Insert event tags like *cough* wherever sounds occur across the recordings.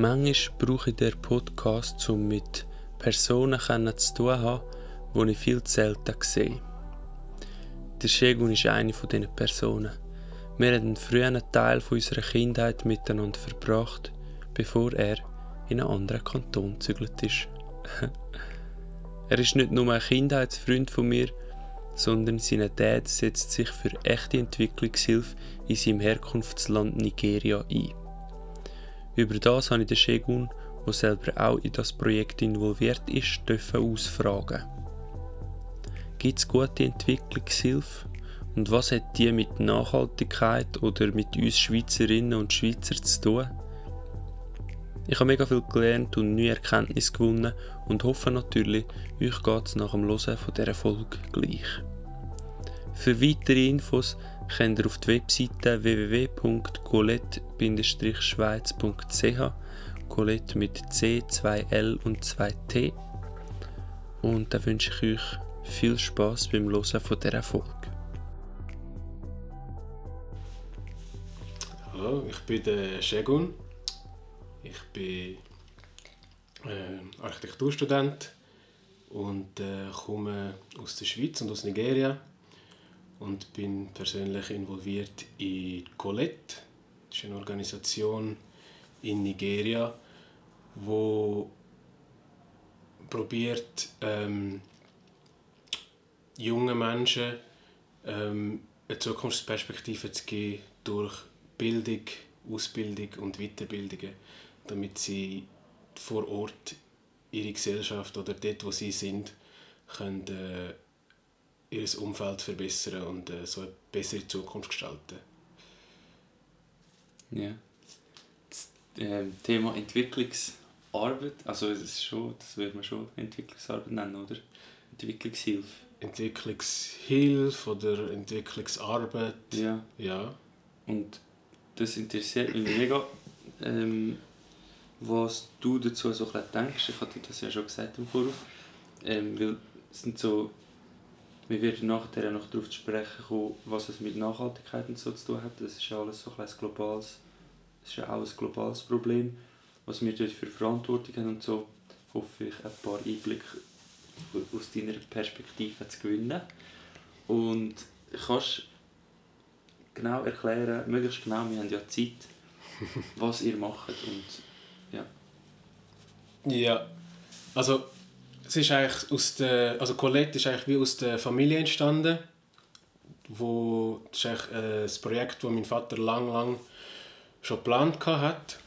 Manchmal brauche ich den Podcast, um mit Personen zu tun haben, die ich viel zu selten sehe. Der Shegun ist eine von diesen Personen. Wir haben einen frühen Teil unserer Kindheit miteinander verbracht, bevor er in einen anderen Kanton gezügelt ist. *laughs* er ist nicht nur ein Kindheitsfreund von mir, sondern sein Dad setzt sich für echte Entwicklungshilfe in seinem Herkunftsland Nigeria ein. Über das habe ich den Shegun, der selber auch in das Projekt involviert ist, ausfragen. Gibt es gute Entwicklungshilfe? Und was hat die mit Nachhaltigkeit oder mit uns Schweizerinnen und Schweizer zu tun? Ich habe mega viel gelernt und neue Erkenntnisse gewonnen und hoffe natürlich, euch geht es nach dem Hören von dieser Folge gleich. Für weitere Infos könnt ihr auf die Webseite www.colette-schweiz.ch Colette mit C, 2 L und 2 T und dann wünsche ich euch viel Spaß beim Hören von dieser Folge. Hallo, ich bin der Shegun. Ich bin äh, Architekturstudent und äh, komme aus der Schweiz und aus Nigeria und bin persönlich involviert in Colette. Das ist eine Organisation in Nigeria, wo probiert ähm, jungen Menschen ähm, eine Zukunftsperspektive zu geben durch Bildung, Ausbildung und Weiterbildungen damit sie vor Ort ihre Gesellschaft oder dort, wo sie sind, können äh, ihr Umfeld verbessern und äh, so eine bessere Zukunft gestalten. Ja. Das äh, Thema Entwicklungsarbeit, also das, ist schon, das würde man schon Entwicklungsarbeit nennen, oder? Entwicklungshilfe. Entwicklungshilfe oder Entwicklungsarbeit. Ja. ja. Und das interessiert mich mega. Ähm, was du dazu so ein denkst. Ich hatte das ja schon gesagt im Voraus. Ähm, weil es sind so, wir werden nachher noch darauf zu sprechen kommen, was es mit Nachhaltigkeit und so zu tun hat. Das ist ja alles so ein globales, das ist ja auch ein globales Problem, was wir dort für Verantwortung haben und so hoffe ich ein paar Einblicke aus deiner Perspektive zu gewinnen. Und kannst du genau erklären, möglichst genau, wir haben ja Zeit, *laughs* was ihr macht und ja. Ja, also es ist eigentlich aus der, also Colette ist eigentlich wie aus der Familie entstanden, wo das ist eigentlich äh, das Projekt, das mein Vater lang, lang schon geplant hat.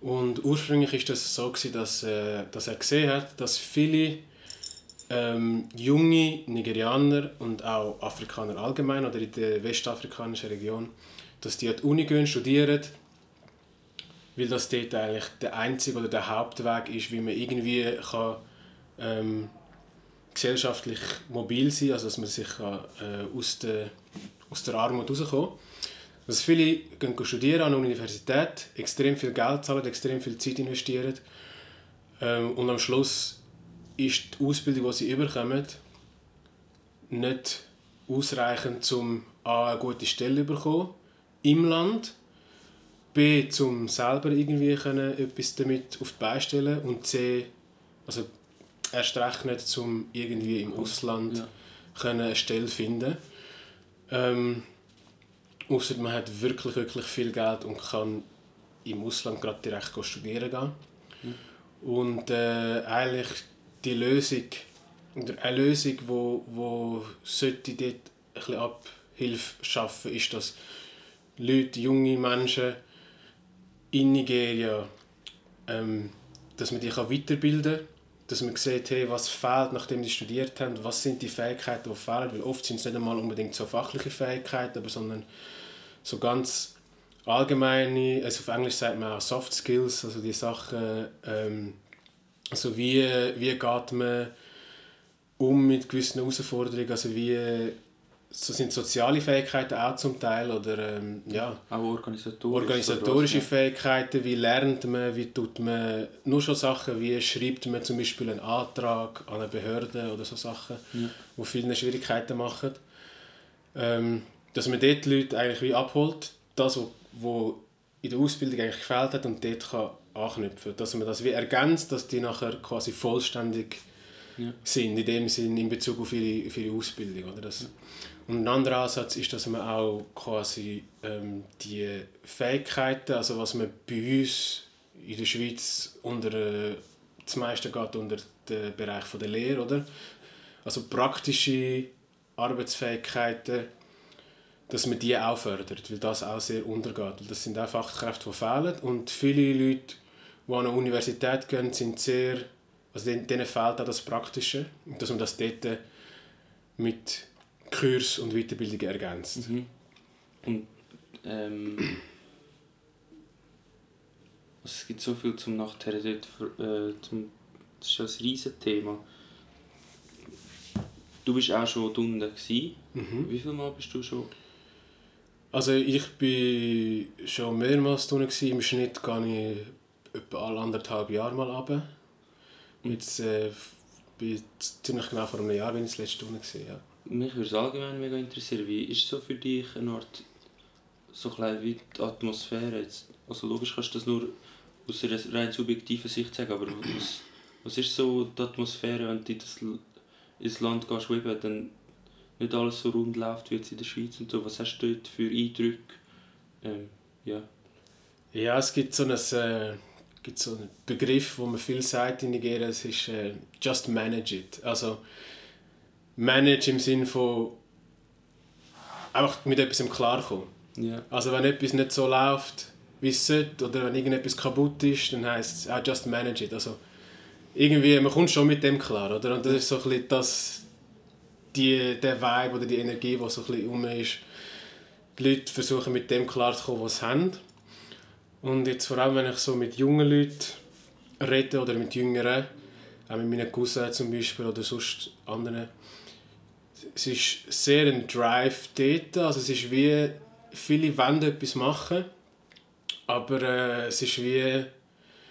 Und ursprünglich ist das so gewesen, dass, äh, dass er gesehen hat, dass viele ähm, junge Nigerianer und auch Afrikaner allgemein oder in der westafrikanischen Region, dass die an die Uni gehen, studieren weil das dort eigentlich der einzige oder der Hauptweg ist, wie man irgendwie kann, ähm, gesellschaftlich mobil sein also dass man sich äh, aus, der, aus der Armut rauskommen kann. Also viele gehen studieren an der Universität, extrem viel Geld zahlen, extrem viel Zeit investieren ähm, und am Schluss ist die Ausbildung, die sie überkommen, nicht ausreichend, um A, eine gute Stelle zu bekommen im Land B, um selber irgendwie können, etwas damit auf die Beine stellen und C, also erst recht nicht, um irgendwie im Ausland ja. können eine Stelle finden ähm, Außer man hat wirklich, wirklich viel Geld und kann im Ausland gerade direkt studieren gehen. Mhm. Und äh, eigentlich die Lösung, oder eine Lösung, die wo, wo sollte dort ein bisschen Abhilfe schaffen, ist, dass Leute, junge Menschen in Nigeria, ähm, dass man die kann weiterbilden kann, dass man sieht, hey, was fehlt, nachdem sie studiert haben, was sind die Fähigkeiten, die fehlen, weil oft sind es nicht einmal unbedingt so fachliche Fähigkeiten, aber sondern so ganz allgemeine, also auf Englisch sagt man auch Soft Skills, also die Sachen, ähm, also wie, wie geht man um mit gewissen Herausforderungen, also wie so sind soziale Fähigkeiten auch zum Teil oder ähm, ja, auch organisatorisch organisatorische Fähigkeiten, wie lernt man, wie tut man, nur schon Sachen, wie schreibt man zum Beispiel einen Antrag an eine Behörde oder so Sachen, ja. wo viele Schwierigkeiten machen. Ähm, dass man dort die Leute eigentlich wie abholt, das, wo, wo in der Ausbildung eigentlich gefällt hat und dort kann anknüpfen kann. Dass man das wie ergänzt, dass die nachher quasi vollständig ja. sind, in dem Sinn in Bezug auf ihre, auf ihre Ausbildung. Oder? Das, und ein anderer Ansatz ist, dass man auch quasi ähm, die Fähigkeiten, also was man bei uns in der Schweiz unter äh, das meiste geht unter den Bereich von der Lehre, oder? Also praktische Arbeitsfähigkeiten, dass man die auch fördert, weil das auch sehr untergeht. Weil das sind auch Fachkräfte, die fehlen und viele Leute, die an eine Universität gehen, sind sehr, also denen, fehlt auch das Praktische und dass man das dort mit Kurs und Weiterbildung ergänzt. Mhm. Und ähm, es gibt so viel zum Nachher dort, äh, zum, das ist ja ein riesen Thema. Du bist auch schon unten Mhm. Wie viel Mal bist du schon? Also ich bin schon mehrmals unten Im Schnitt gehe ich etwa alle anderthalb Jahre mal runter. Mhm. Jetzt äh, bin ziemlich genau vor einem Jahr bin ich das letzte unten ja. Mich würde es allgemein mega interessieren, wie ist so für dich eine Art so klein wie die Atmosphäre jetzt? Also logisch kannst du das nur aus einer rein subjektiven Sicht sagen, aber was, was ist so die Atmosphäre, wenn du das ins Land gehst, wo eben dann nicht alles so rund läuft wie jetzt in der Schweiz und so. Was hast du dort für Eindrücke? Ähm, ja. ja, es gibt so einen, äh, gibt so einen Begriff, wo man viel sagt in Nigeria, es ist äh, «just manage it». Also manage im Sinne von einfach mit etwas im Klarkommen. Ja. Also wenn etwas nicht so läuft, wie es sollte, oder wenn irgendetwas kaputt ist, dann heisst es ah, «just manage it». Also irgendwie, man kommt schon mit dem klar, oder? Und das ist so ein bisschen das, die, der Vibe oder die Energie, die so ein bisschen um ist. Die Leute versuchen mit dem klarzukommen, was sie haben. Und jetzt vor allem, wenn ich so mit jungen Leuten rede oder mit Jüngeren, auch mit meinen Cousins zum Beispiel oder sonst anderen, es ist sehr ein Drive dort. Also es ist wie, viele wollen etwas machen, aber äh, es ist wie,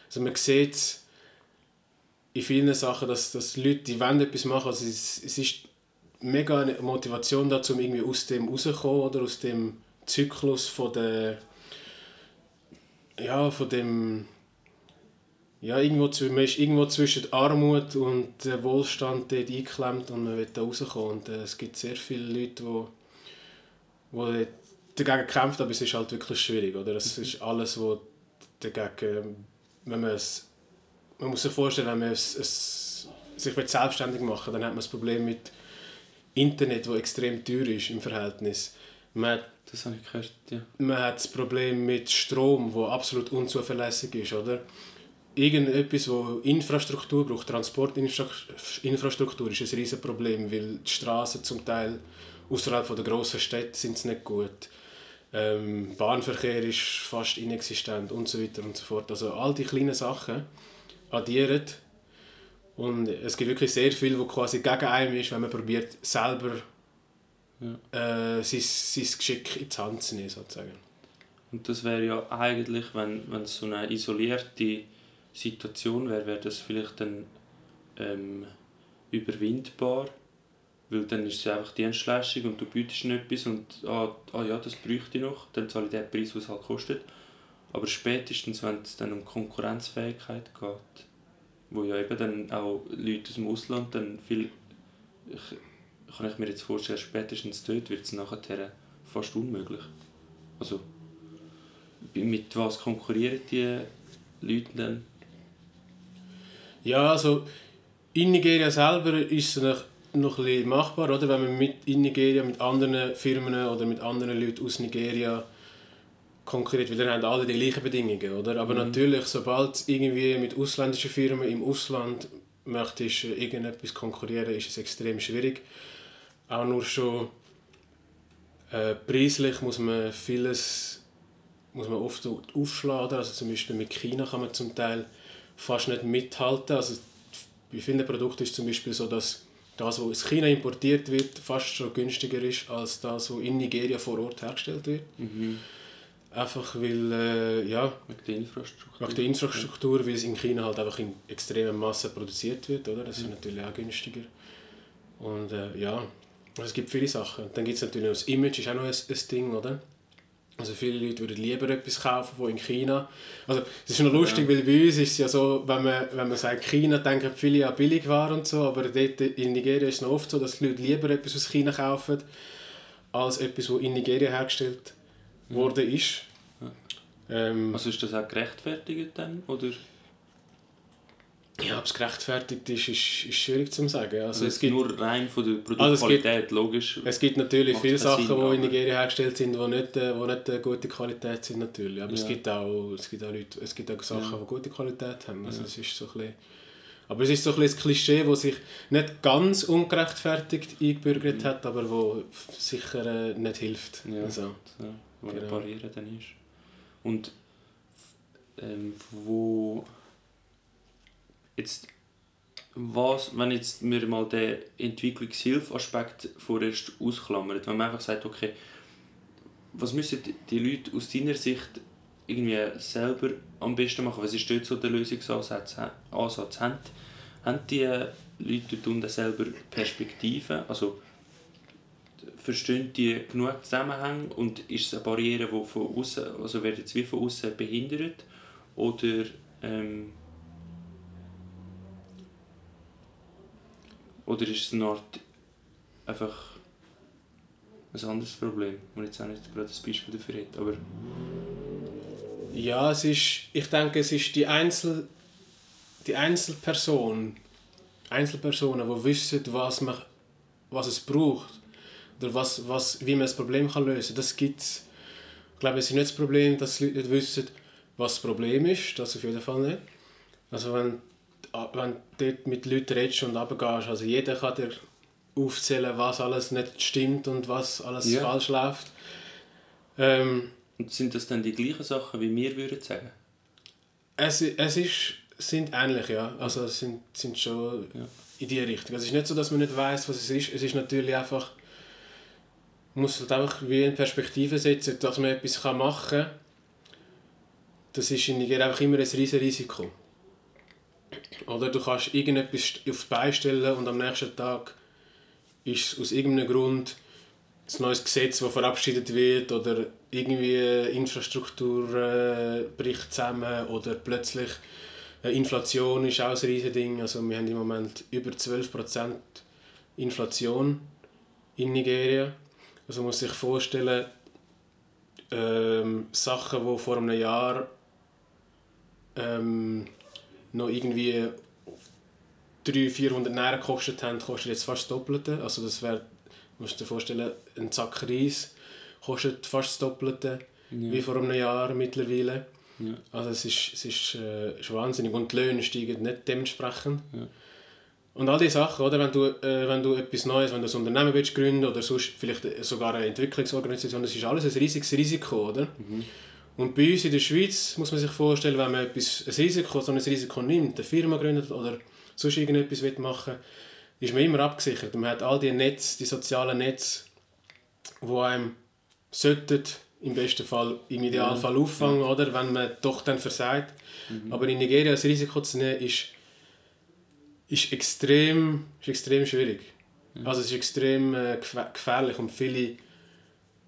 also man sieht es, in vielen Sachen, dass, dass Leute, die wollen etwas machen, also es, es ist mega eine Motivation da, um irgendwie aus dem rauszukommen oder aus dem Zyklus von der ja, von dem ja, irgendwo, man ist irgendwo zwischen Armut und Wohlstand dort eingeklemmt und man will da rauskommen und äh, es gibt sehr viele Leute, die, die dagegen kämpfen, aber es ist halt wirklich schwierig, oder? Es ist alles, wo dagegen, wenn man es man muss sich vorstellen, wenn man es, es, sich selbstständig machen will, dann hat man das Problem mit Internet, das extrem teuer ist im Verhältnis. Man hat, das habe ich gehört, ja. Man hat das Problem mit Strom, das absolut unzuverlässig ist, oder? Irgendetwas, wo Infrastruktur braucht, Transportinfrastruktur, ist ein riesiges Problem, weil die Straßen zum Teil außerhalb der grossen Städte sind nicht gut. Ähm, Bahnverkehr ist fast inexistent und so weiter und so fort. Also all die kleinen Sachen addieren. Und es gibt wirklich sehr viel, was quasi gegen einen ist, wenn man probiert, selber ja. äh, sein, sein Geschick in die Hand zu nehmen, sozusagen. Und das wäre ja eigentlich, wenn, wenn es so eine isolierte Situation wäre, wäre das vielleicht dann ähm, überwindbar, weil dann ist es einfach Dienstleistung und du bietest etwas und ah, ah ja, das bräuchte ich noch, dann zahle ich den Preis, was es halt kostet. Aber spätestens, wenn es dann um Konkurrenzfähigkeit geht, wo ja eben dann auch Leute aus dem Ausland dann viel, ich, kann ich mir jetzt vorstellen, spätestens dort wird es nachher fast unmöglich. Also, mit was konkurrieren die Leute dann? Ja, also in Nigeria selber ist es noch, noch ein bisschen machbar, oder? wenn man mit, in Nigeria mit anderen Firmen oder mit anderen Leuten aus Nigeria konkurriert, weil dann haben alle die gleichen Bedingungen, oder? Aber mhm. natürlich, sobald irgendwie mit ausländischen Firmen im Ausland möchtest äh, irgendetwas konkurrieren, ist es extrem schwierig. Auch nur schon äh, preislich muss man vieles muss man oft aufschlagen. Also zum Beispiel mit China kann man zum Teil fast nicht mithalten. Also bei vielen Produkten ist es zum Beispiel so, dass das, was aus China importiert wird, fast schon günstiger ist als das, was in Nigeria vor Ort hergestellt wird. Mhm. Einfach weil, äh, ja... Wegen der Infrastruktur. Wegen der Infrastruktur, weil es in China halt einfach in extremer Masse produziert wird, oder? Das ist natürlich auch günstiger. Und äh, ja, es gibt viele Sachen. Dann gibt es natürlich noch das Image, ist auch noch ein, ein Ding, oder? Also viele Leute würden lieber etwas kaufen von in China. Also es ist noch lustig, ja. weil bei uns ist es ja so, wenn man, wenn man sagt China, denken viele an Billigware und so, aber dort in Nigeria ist es noch oft so, dass die Leute lieber etwas aus China kaufen, als etwas, das in Nigeria hergestellt mhm. worden ist. Ja. Ähm, also ist das auch gerechtfertigt dann, oder? Ja, ob es gerechtfertigt ist, ist, ist schwierig zu sagen. Also, also es gibt, nur rein von der Produktqualität, also es gibt, logisch. Es gibt natürlich viele Sachen, die in Nigeria hergestellt sind, die nicht, äh, die nicht gute Qualität sind. Natürlich. Aber ja. es, gibt auch, es, gibt auch Leute, es gibt auch Sachen, ja. die gute Qualität haben. Also ja. es ist so ein bisschen, aber es ist so ein bisschen das Klischee, das sich nicht ganz ungerechtfertigt eingebürgert hat, aber wo sicher äh, nicht hilft. Ja, also, ja, wo genau. reparieren dann ist. Und ähm, wo Jetzt, was, wenn jetzt wir mal den Entwicklungshilfe-Aspekt vorerst ausklammern, wenn man einfach sagt, okay, was müssen die Leute aus deiner Sicht irgendwie selber am besten machen? Was ist dort so der Lösungsansatz? Ansatz? Haben, haben die Leute dort selber Perspektiven? Also, verstehen die genug Zusammenhänge und ist es eine Barriere, die von außen, also wird jetzt wie von außen behindert? Oder ähm, Oder ist es eine Art einfach ein anderes Problem, wo ich jetzt auch nicht gerade ein Beispiel dafür hätte, aber... Ja, es ist, ich denke, es ist die, Einzel, die Einzelperson, Einzelpersonen, die wissen, was, man, was es braucht oder was, was, wie man das Problem kann lösen kann. Das gibt es. Ich glaube, es ist nicht das Problem, dass die Leute nicht wissen, was das Problem ist. Das auf jeden Fall nicht. Also wenn wenn du dort mit Leuten redest und runtergehst, also jeder kann dir aufzählen, was alles nicht stimmt und was alles ja. falsch läuft. Ähm, und sind das dann die gleichen Sachen, wie wir würden sagen? Es, es ist, sind ähnlich, ja. Also es sind, sind schon ja. in die Richtung. Es ist nicht so, dass man nicht weiß, was es ist. Es ist natürlich einfach, man muss halt einfach wie in Perspektive setzen, dass man etwas machen kann. Das ist in Nigeria einfach immer ein riesiges Risiko. Oder du kannst irgendetwas auf die Beine stellen und am nächsten Tag ist es aus irgendeinem Grund ein neues Gesetz, das verabschiedet wird oder irgendwie Infrastruktur äh, bricht zusammen oder plötzlich äh, Inflation ist auch ein riesiges Ding. Also wir haben im Moment über 12% Inflation in Nigeria. Also man muss sich vorstellen, ähm, Sachen, die vor einem Jahr ähm, noch irgendwie 300, 400 Nähren gekostet haben, kostet jetzt fast das Doppelte. Also das wäre, musst dir vorstellen, ein Sack Reis kostet fast das Doppelte ja. wie vor einem Jahr mittlerweile. Ja. Also es ist, es ist, äh, ist wahnsinnig und die Löhne steigen nicht dementsprechend. Ja. Und all diese Sachen, oder? Wenn, du, äh, wenn du etwas Neues, wenn du ein Unternehmen willst gründen oder sonst vielleicht sogar eine Entwicklungsorganisation, das ist alles ein riesiges Risiko, oder? Mhm. Und bei uns in der Schweiz muss man sich vorstellen, wenn man etwas, ein Risiko, so ein Risiko nimmt, eine Firma gründet oder sonst irgendetwas machen will, ist man immer abgesichert. Man hat all die Netze, die sozialen Netze, die einem sollten, im besten Fall, im Idealfall ja. auffangen, ja. oder? wenn man doch dann versagt. Mhm. Aber in Nigeria das Risiko zu nehmen, ist, ist, extrem, ist extrem schwierig. Mhm. Also es ist extrem äh, gefährlich und viele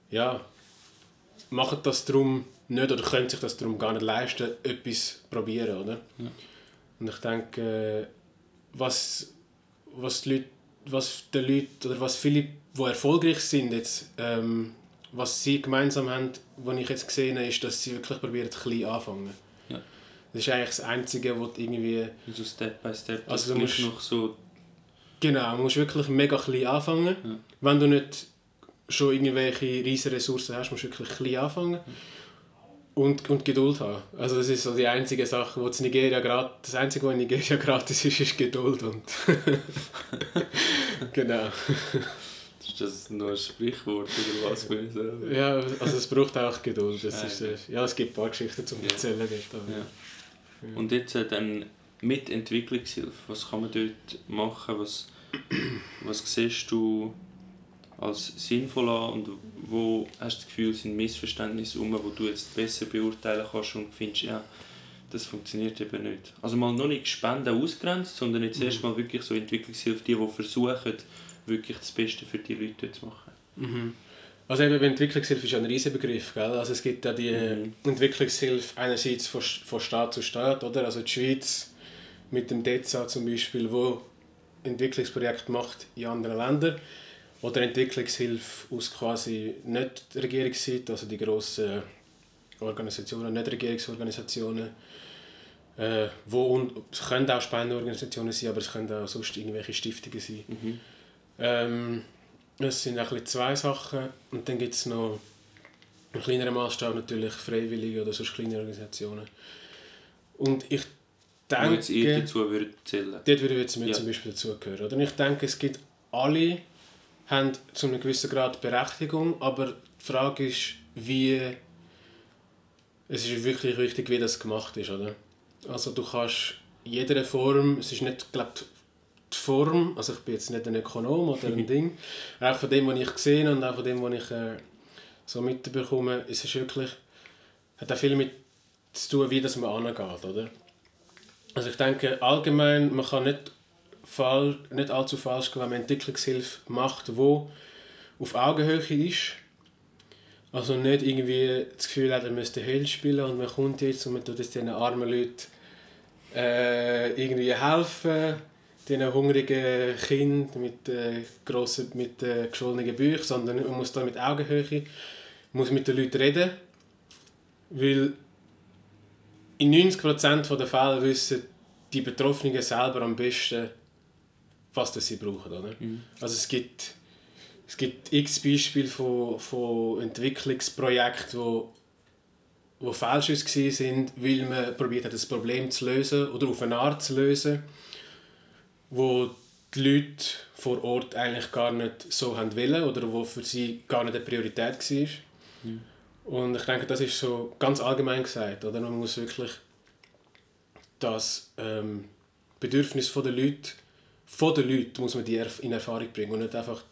ja, machen das darum nicht oder können sich das darum gar nicht leisten, etwas zu probieren, oder? Ja. Und ich denke, was, was, die Leute, was die Leute, oder was viele, die erfolgreich sind jetzt, ähm, was sie gemeinsam haben, was ich jetzt gesehen habe, ist, dass sie wirklich probieren, klein anfangen. Ja. Das ist eigentlich das Einzige, was irgendwie... So Step by Step, also du musst, noch so... Genau, du musst wirklich mega klein anfangen. Ja. Wenn du nicht schon irgendwelche riesen Ressourcen hast, musst du wirklich klein anfangen. Ja und, und Geduld haben. Also das ist so die einzige Sache, wo Nigeria gratis, das einzige, was in Nigeria *laughs* gratis ist, ist Geduld und *laughs* genau. *laughs* Ist das nur ein Sprichwort oder was? ja, also es braucht auch Geduld. Das ist, äh, ja, es gibt ein paar Geschichten zum ja. Erzählen. Dort, aber, ja. Ja. Und jetzt äh, dann mit Entwicklungshilfe, was kann man dort machen? Was, *clears throat* was siehst du als sinnvoll an und wo hast du das Gefühl, sind Missverständnisse um, wo du jetzt besser beurteilen kannst und findest, ja, das funktioniert eben nicht. Also mal noch nicht Spenden ausgrenzt, sondern jetzt mhm. erstmal wirklich so Entwicklungshilfe, die, die versuchen, wirklich das Beste für die Leute zu machen. Mhm. Also eben Entwicklungshilfe ist ja ein riesiger Begriff, gell? Also es gibt ja die mhm. Entwicklungshilfe einerseits von, von Staat zu Staat, oder? Also die Schweiz mit dem DEZA zum Beispiel, wo Entwicklungsprojekte macht in anderen Ländern oder Entwicklungshilfe aus quasi nicht Regierungsseite, also die grossen Organisationen, nicht Regierungsorganisationen, äh, wo und, es können auch Spendenorganisationen sein, aber es können auch sonst irgendwelche Stiftungen sein. Mhm. Ähm, das sind ein zwei Sachen und dann gibt es noch im kleineren Maßstab natürlich Freiwillige oder sonst kleine Organisationen. Und ich denke... Wo jetzt ihr dazu würde zählen? Dort würde jetzt mir ja. zum Beispiel dazugehören. Oder? Und ich denke, es gibt alle haben zu einem gewissen Grad Berechtigung, aber die Frage ist, wie... Es ist wirklich wichtig, wie das gemacht ist, oder? Also du kannst jeder Form, es ist nicht, glaube die Form, also ich bin jetzt nicht ein Ökonom oder ein *laughs* Ding, auch von dem, was ich gesehen und auch von dem, was ich äh, so mitbekomme, ist es wirklich, hat auch viel mit zu tun, wie das man angeht, oder? Also ich denke allgemein, man kann nicht, fall, nicht allzu falsch wenn man Entwicklungshilfe macht, wo auf Augenhöhe ist. Also nicht irgendwie das Gefühl hat, er müsste Held spielen und man kommt jetzt und man tut es diesen armen Leuten äh, irgendwie helfen diesen hungrigen Kindern mit, äh, grossen, mit äh, geschwollenen Büchern, sondern man muss da mit Augenhöhe muss mit den Leuten reden, weil in 90% der Fälle wissen die Betroffenen selber am besten, was das sie brauchen. Oder? Mhm. Also es gibt, es gibt x Beispiele von, von Entwicklungsprojekten, wo, wo falsch waren, weil man probiert hat, das Problem zu lösen oder auf eine Art zu lösen wo die Leute vor Ort eigentlich gar nicht so haben wollen oder wo für sie gar nicht eine Priorität war. Mhm. Und ich denke, das ist so ganz allgemein gesagt. Oder? Man muss wirklich das ähm, Bedürfnis der Leute, von den Leuten muss man die in Erfahrung bringen und nicht einfach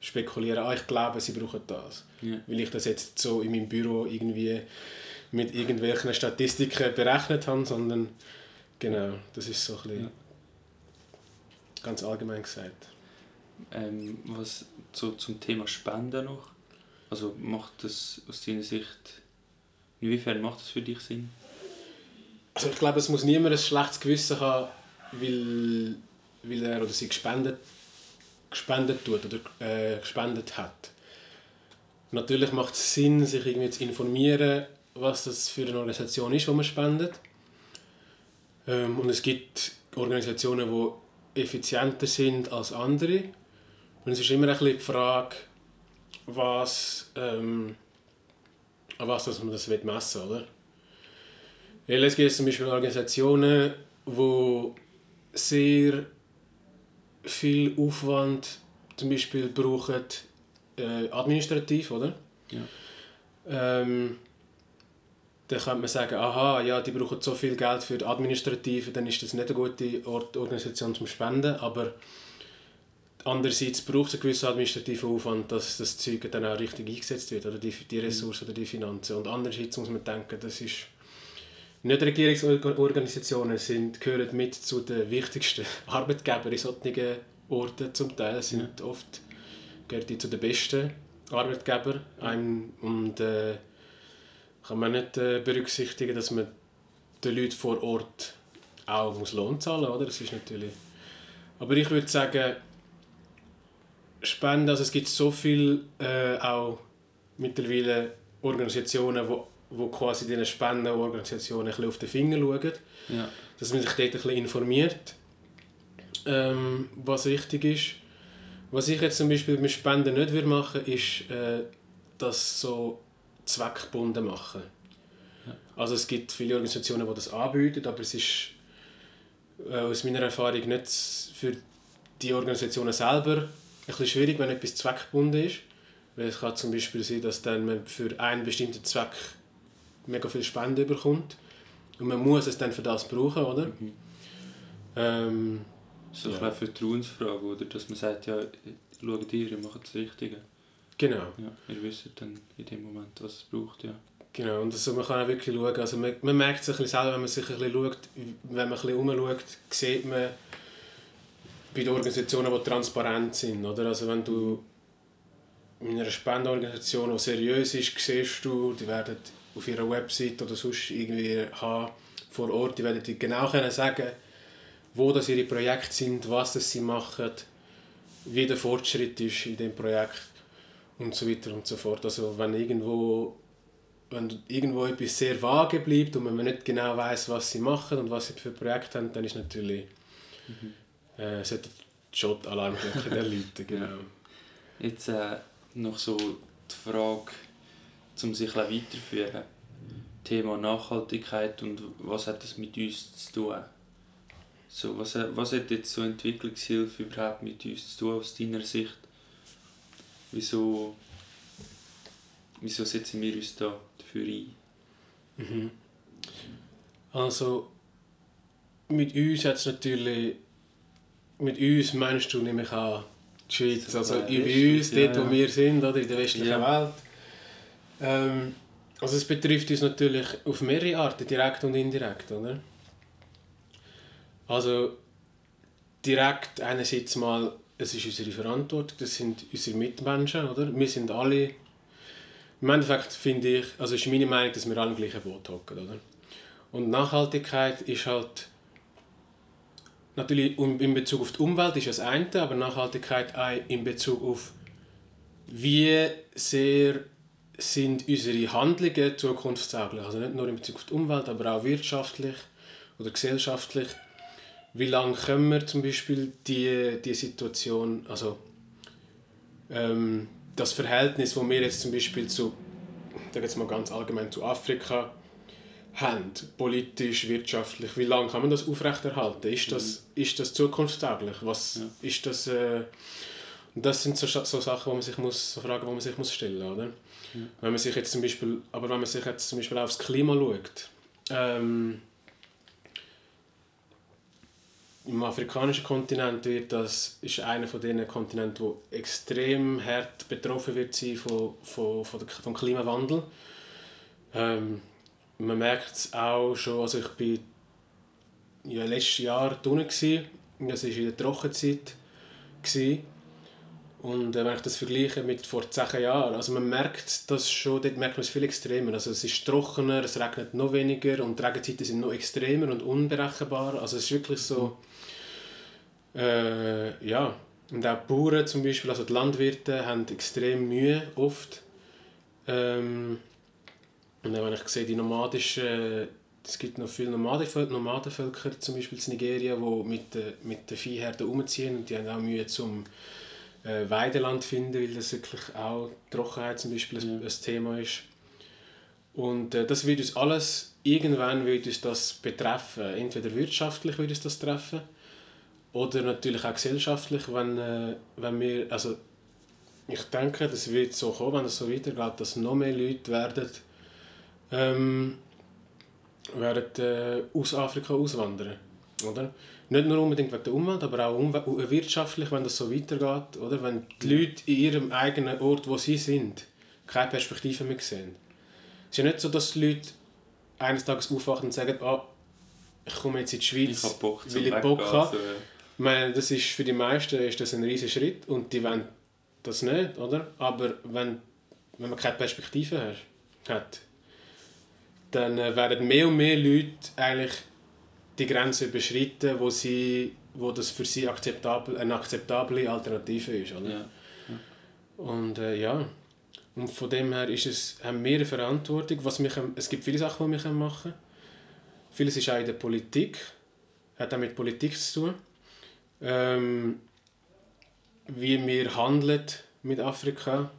spekulieren, ah, ich glaube, sie brauchen das. Ja. Weil ich das jetzt so in meinem Büro irgendwie mit irgendwelchen Statistiken berechnet habe, sondern genau, das ist so ein bisschen... Ja ganz allgemein gesagt. Ähm, was so zum Thema Spenden noch? Also macht das aus deiner Sicht, inwiefern macht das für dich Sinn? Also ich glaube, es muss niemand ein schlechtes Gewissen haben, weil, weil er oder sie gespendet, gespendet tut oder äh, gespendet hat. Natürlich macht es Sinn, sich irgendwie zu informieren, was das für eine Organisation ist, die man spendet. Ähm, und es gibt Organisationen, die effizienter sind als andere. Und es ist immer ein bisschen die Frage, was, ähm, an was dass man das messen will, oder? Weil es gibt zum Beispiel Organisationen, die sehr viel Aufwand zum Beispiel brauchen, äh, administrativ, oder? Ja. Ähm, dann könnte man sagen, aha, ja, die brauchen so viel Geld für die Administrative, dann ist das nicht eine gute Organisation zum Spenden, aber andererseits braucht es einen gewissen administrativen Aufwand, dass das Zeug dann auch richtig eingesetzt wird, oder die, die Ressourcen oder die Finanzen. Und andererseits muss man denken, das ist nicht Regierungsorganisationen sind, gehören mit zu den wichtigsten *laughs* Arbeitgebern in solchen Orten zum Teil, sind ja. oft gehören die zu den besten Arbeitgebern. Und äh, kann man nicht äh, berücksichtigen, dass man den Leuten vor Ort auch muss Lohn zahlen muss. Das ist natürlich... Aber ich würde sagen, Spenden, also es gibt so viele äh, auch mittlerweile Organisationen, wo, wo quasi diesen Spendenorganisationen ein bisschen auf den Finger schauen. Ja. Dass man sich dort ein bisschen informiert, ähm, was wichtig ist. Was ich jetzt zum Beispiel mit Spenden nicht würde machen würde, ist, äh, dass so zweckgebunden machen. Ja. Also es gibt viele Organisationen, die das anbieten, aber es ist äh, aus meiner Erfahrung nicht für die Organisationen selber ein bisschen schwierig, wenn etwas zweckgebunden ist. Weil es kann zum Beispiel sein, dass dann man für einen bestimmten Zweck mega viel Spenden bekommt und man muss es dann für das brauchen, oder? Mhm. Ähm, so ja. eine Vertrauensfrage, oder? Dass man sagt, ja, schaut ihr, ihr macht das Richtige. Genau. Ja, wir wissen dann in dem Moment, was es braucht, ja. Genau, und also man kann auch wirklich schauen, also man, man merkt es ein bisschen selber, wenn man sich ein bisschen schaut, wenn man ein bisschen umschaut, sieht man bei den Organisationen, die transparent sind, oder? Also wenn du in einer Spendenorganisation, die seriös ist, siehst du, die werden auf ihrer Website oder sonst irgendwie haben, vor Ort, die werden dir genau können sagen wo das ihre Projekte sind, was das sie machen, wie der Fortschritt ist in dem Projekt und so weiter und so fort. Also wenn irgendwo wenn irgendwo etwas sehr vage bleibt und man nicht genau weiß, was sie machen und was sie für Projekte haben, dann ist natürlich mhm. äh, sollte die Schott-Alarmglocke erläutern, *laughs* genau. Jetzt äh, noch so die Frage, um sich weiterzuführen. Thema Nachhaltigkeit und was hat das mit uns zu tun? So, was, was hat jetzt so Entwicklungshilfe überhaupt mit uns zu tun aus deiner Sicht? Wieso, wieso setzen wir uns da dafür ein? Mhm. Also mit uns hat es natürlich mit uns meinst du nämlich an die Schweiz, also bei uns, dort wo wir sind, oder, in der westlichen ja. Welt. Ähm, also es betrifft uns natürlich auf mehrere Arten, direkt und indirekt, oder? Also direkt einerseits mal, es ist unsere Verantwortung, das sind unsere Mitmenschen, oder? Wir sind alle, im Endeffekt finde ich, also ist meine Meinung, dass wir alle im gleichen Boot hocken, oder? Und Nachhaltigkeit ist halt natürlich in Bezug auf die Umwelt ist das eine, aber Nachhaltigkeit auch in Bezug auf wie sehr sind unsere Handlungen zukunftstauglich. Also nicht nur in Bezug auf die Umwelt, aber auch wirtschaftlich oder gesellschaftlich wie lange können wir zum Beispiel die, die Situation, also ähm, das Verhältnis, das wir jetzt zum Beispiel zu, jetzt mal ganz allgemein zu Afrika haben, politisch, wirtschaftlich, wie lange kann man das aufrechterhalten? Ist das, mhm. ist das zukunftstauglich? Was ja. ist das? Äh, das sind so, so Sachen, wo man sich muss, so Fragen, die man sich muss stellen, oder? Ja. Wenn man sich jetzt zum Beispiel, aber wenn man sich jetzt zum Beispiel aufs Klima schaut, ähm, im afrikanischen Kontinent wird das, ist einer von den Kontinenten, wo extrem hart betroffen wird sein von, von, von der, vom Klimawandel. Ähm, man merkt es auch schon, also ich bin ja, letztes Jahr gewesen, das war in der Trockenzeit gewesen. Und äh, wenn ich das vergleiche mit vor zehn Jahren, also man merkt das schon, dort merkt man es viel extremer, also es ist trockener, es regnet noch weniger und die Regenzeiten sind noch extremer und unberechenbar, also es ist wirklich so äh, ja, und auch die Bauern zum Beispiel, also die Landwirte, haben extrem Mühe oft. Ähm, und dann, wenn ich sehe, die nomadischen, es gibt noch viele Nomadenvölker, zum Beispiel in Nigeria, die mit, den, mit den Viehherden umziehen und die haben auch Mühe zum äh, Weideland finden, weil das wirklich auch Trockenheit zum Beispiel ein, ein Thema ist. Und äh, das wird uns alles, irgendwann wird uns das betreffen. Entweder wirtschaftlich wird uns das treffen, oder natürlich auch gesellschaftlich, wenn, äh, wenn wir, also ich denke, das wird so kommen, wenn es so weitergeht, dass noch mehr Leute werden, ähm, werden äh, aus Afrika auswandern, oder? Nicht nur unbedingt wegen der Umwelt, aber auch wirtschaftlich, wenn das so weitergeht, oder? Wenn die Leute in ihrem eigenen Ort, wo sie sind, keine Perspektive mehr sehen. Es ist ja nicht so, dass die Leute eines Tages aufwachen und sagen, oh, ich komme jetzt in die Schweiz, ich Bock, weil ich Bock habe. Ich meine, das ist für die meisten ist das ein riesiger Schritt und die wollen das nicht, oder? Aber wenn, wenn man keine Perspektive hat, dann äh, werden mehr und mehr Leute eigentlich die Grenze überschreiten, wo, sie, wo das für sie akzeptabel, eine akzeptable Alternative ist. Oder? Ja. Und äh, ja, und von dem her ist es, haben wir eine Verantwortung. Was wir, es gibt viele Sachen, die wir machen können. Vieles ist auch in der Politik, hat auch mit Politik zu tun ähm, wie wir handeln mit Afrika.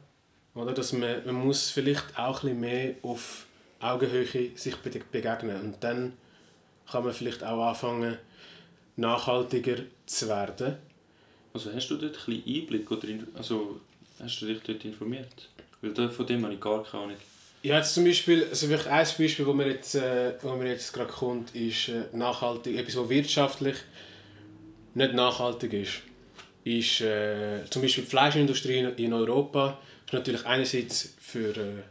Oder? Dass man, man muss vielleicht auch ein bisschen mehr auf Augenhöhe sich begegnen und dann kann man vielleicht auch anfangen, nachhaltiger zu werden. Also hast du dort ein bisschen Einblick oder also hast du dich dort informiert? Weil von dem habe ich gar keine Ahnung. Ja, jetzt zum Beispiel, also ein Beispiel, das mir jetzt, äh, wo mir jetzt gerade kommt, ist äh, nachhaltig, etwas, was wirtschaftlich nicht nachhaltig ist, ist äh, zum Beispiel die Fleischindustrie in Europa ist natürlich einerseits für, äh,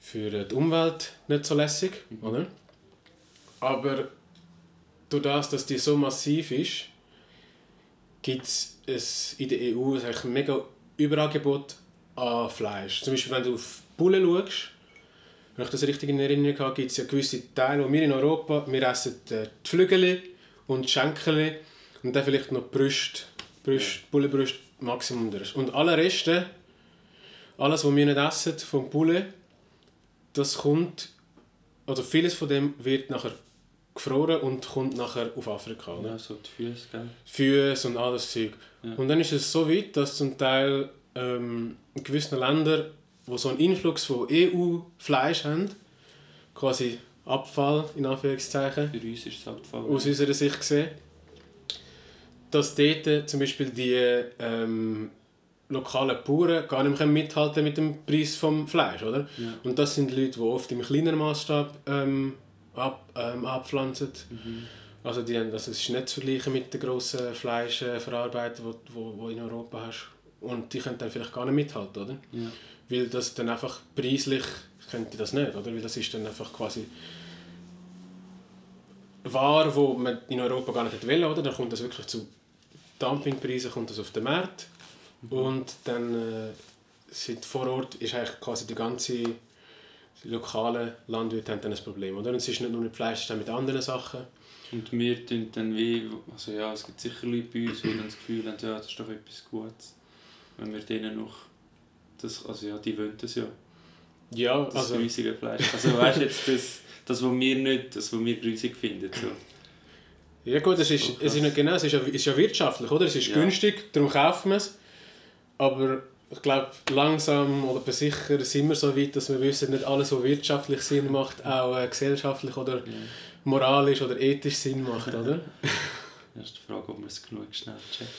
für die Umwelt nicht so lässig, mhm. oder? Aber durch das, dass die so massiv ist, gibt es in der EU ein mega Überangebot an Fleisch. Zum Beispiel, wenn du auf Bullen schaust, wenn ich das richtig in Erinnerung habe, gibt es ja gewisse Teile, wo wir in Europa, wir essen äh, die Flügel und die Schenkel und dann vielleicht noch die Brüste, Brüste ja. Bullenbrüste, Maximum. Und alle Reste, alles, was wir nicht essen vom Bullen, das kommt, oder vieles von dem wird nachher gefroren und kommt nachher auf Afrika. Oder? Ja, so die Füße, gell? Füße und alles Zeug. Ja. Und dann ist es so weit, dass zum Teil ähm, in gewissen Ländern, wo so einen Influx von EU-Fleisch haben, quasi Abfall, in Anführungszeichen. Für uns ist es Abfall. Aus unserer Sicht gesehen. Dass dort zum Beispiel die ähm, lokalen Bauern gar nicht mehr mithalten mit dem Preis des Fleisch, oder? Ja. Und das sind Leute, die oft im kleineren Maßstab ähm, ab, ähm, abpflanzen. Mhm. Also die, das ist nicht zu vergleichen mit den grossen Fleischverarbeitern, die du in Europa hast. Und die können dann vielleicht gar nicht mithalten, oder? Ja. Weil das dann einfach preislich könnte das nicht, oder? Weil das ist dann einfach quasi Ware, die man in Europa gar nicht will, oder? Dann kommt das wirklich zu Dumpingpreisen, kommt das auf den Markt. Mhm. Und dann äh, sind vor Ort ist eigentlich quasi die ganze die lokalen Landwirte haben dann ein Problem, oder? Und es ist nicht nur mit Fleisch, sondern mit anderen Sachen. Und wir tun dann wie, also ja, es gibt sicher Leute bei uns, die dann das Gefühl haben, ja, das ist doch etwas Gutes. Wenn wir denen noch, das, also ja, die wollen das ja. Ja, das also... grüßige Fleisch. Also weißt du jetzt, das, das, was wir nicht, das, was wir grüßig finden, so. Ja gut, es ist, es ist nicht genau, es ist ja, ist ja wirtschaftlich, oder? Es ist ja. günstig, darum kaufen wir es. Aber ich glaube, langsam oder sicher sind wir so weit, dass wir wissen, nicht alles, was wirtschaftlich Sinn macht, auch äh, gesellschaftlich oder ja. moralisch oder ethisch Sinn macht, oder? *laughs* Ist die Frage, ob man es genug schnell checkt.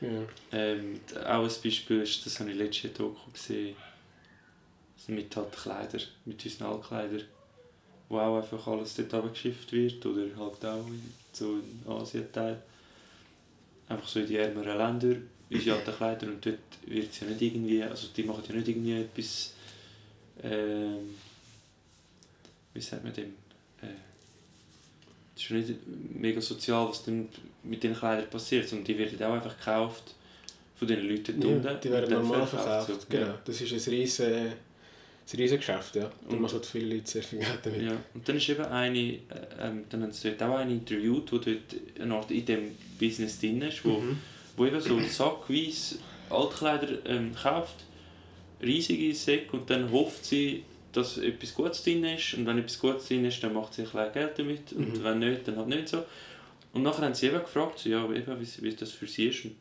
Ja. Ähm, auch ein Beispiel ist, das habe ich letztes Doku gesehen, also mit halt Kleider, mit unseren Altkleidern, wo auch einfach alles dort abgeschifft wird oder halt auch in, so in Asien-Teil. Einfach so in die ärmeren Länder unsere alten Kleider und dort wird es ja nicht irgendwie, also die machen ja nicht irgendwie etwas, äh, wie sagt man dem, äh, es ist nicht mega sozial, was dann mit den Kleidern passiert, sondern die werden auch einfach gekauft von den Leuten ja, unten. die werden normal verkauft, so. genau. Ja. Das ist ein riesen, ein riesen Geschäft, ja. Da machen viele Leute sehr viel Geld damit. Ja. Und dann ist eben eine, äh, ähm, dann haben sie dort auch eine interviewt, die dort eine Art in diesem Business drin ist, wo mhm wo eben so sackweise Altkleider ähm, kauft, riesige Säcke und dann hofft sie, dass etwas Gutes drin ist und wenn etwas Gutes drin ist, dann macht sie ein bisschen Geld damit und mhm. wenn nicht, dann halt nicht so. Und nachher haben sie eben gefragt, so, ja, eben, wie, wie das für sie ist und,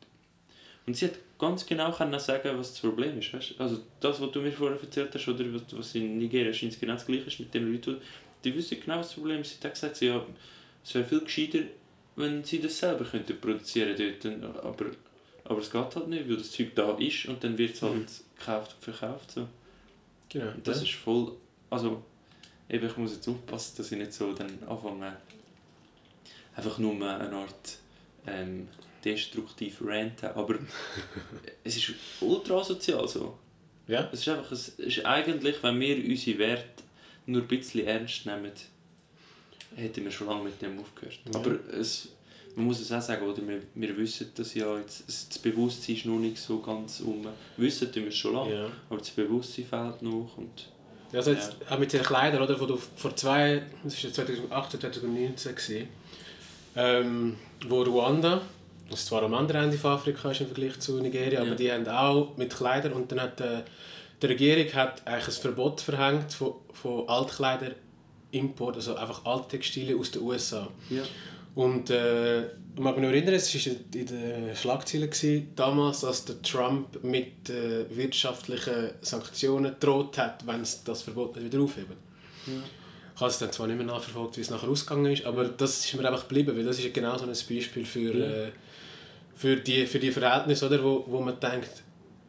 und sie hat ganz genau können sagen, was das Problem ist. Weißt? Also das, was du mir vorher erzählt hast, oder was in Nigeria scheint genau das gleiche ist mit den Leuten, die wissen genau, was das Problem ist. Sie hat gesagt, ja, es wäre viel gescheiter, wenn sie das selber könnten produzieren könnten. Aber, aber es geht halt nicht, weil das Zeug da ist und dann wird es halt mhm. gekauft und verkauft. So. Genau. Und das ja. ist voll. Also, eben, ich muss jetzt aufpassen, dass ich nicht so dann anfange, einfach nur eine Art ähm, destruktiv ranten. Aber *laughs* es ist ultra sozial so. Ja. Es ist einfach, es ist eigentlich, wenn wir unsere Werte nur ein bisschen ernst nehmen, hätten wir schon lange mit dem aufgehört. Ja. Aber es, man muss es auch sagen, oder? Wir, wir wissen das ja, jetzt, das Bewusstsein ist noch nicht so ganz um. Wissen tun wir es schon lange, ja. aber das Bewusstsein fehlt noch. Und, also jetzt, ja. auch mit den Kleidern, oder, wo du vor zwei, das war 2018, 2019, gewesen, ähm, wo Ruanda, das zwar am anderen Ende von Afrika ist im Vergleich zu Nigeria, ja. aber die haben auch mit Kleidern und dann hat äh, die Regierung hat eigentlich ein Verbot verhängt von, von Altkleider Import, also einfach alte Textilien aus den USA. Ja. Und äh, ich mag mich noch erinnern, es war in den Schlagzeilen gewesen, damals, als der Trump mit äh, wirtschaftlichen Sanktionen droht hat, wenn es das Verbot nicht wieder aufheben. Ja. Ich habe es dann zwar nicht mehr nachverfolgt, wie es nachher ausgegangen ist, aber das ist mir einfach geblieben, weil das ist genau so ein Beispiel für, ja. äh, für, die, für die Verhältnisse, oder, wo, wo man denkt...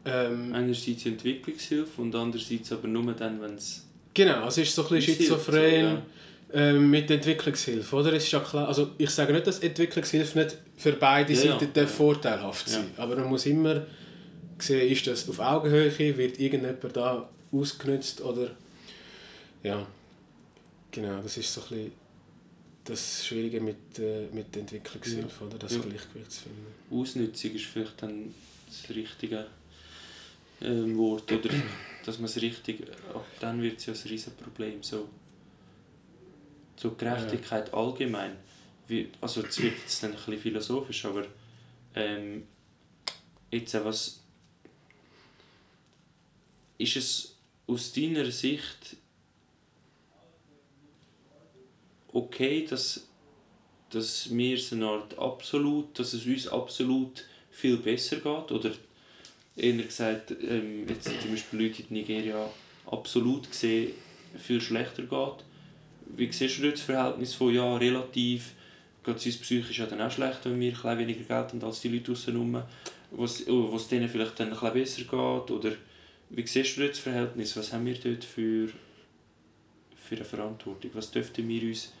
Ähm, Einerseits Entwicklungshilfe und andererseits aber nur dann, wenn es Genau, es ist so ein bisschen schizophren so, ja. ähm, mit der Entwicklungshilfe, oder? Es ist ja klar, also ich sage nicht, dass Entwicklungshilfe nicht für beide ja, Seiten ja. vorteilhaft sein aber man muss immer sehen, ist das auf Augenhöhe, wird irgendjemand da ausgenutzt oder... Ja, genau, das ist so ein bisschen das Schwierige mit, äh, mit der Entwicklungshilfe, oder? das Gleichgewicht zu finden. Ausnutzung ist vielleicht dann das Richtige ähm, Wort oder dass man es richtig, ab dann wird es ja ein riesen Problem. So, so Gerechtigkeit ja. allgemein. Wie, also es wird jetzt dann ein bisschen philosophisch, aber ähm, jetzt was ist es aus deiner Sicht okay, dass, dass wir so eine Art absolut, dass es uns absolut viel besser geht? Oder eher gesagt, ähm, jetzt zum Beispiel Leute in Nigeria absolut gesehen viel schlechter geht. Wie siehst du das Verhältnis von ja, relativ, geht es uns psychisch ja dann auch schlecht, wenn wir ein weniger Geld haben als die Leute draussen was es denen vielleicht dann ein besser geht? Oder wie siehst du das Verhältnis? Was haben wir dort für, für eine Verantwortung? Was dürften wir uns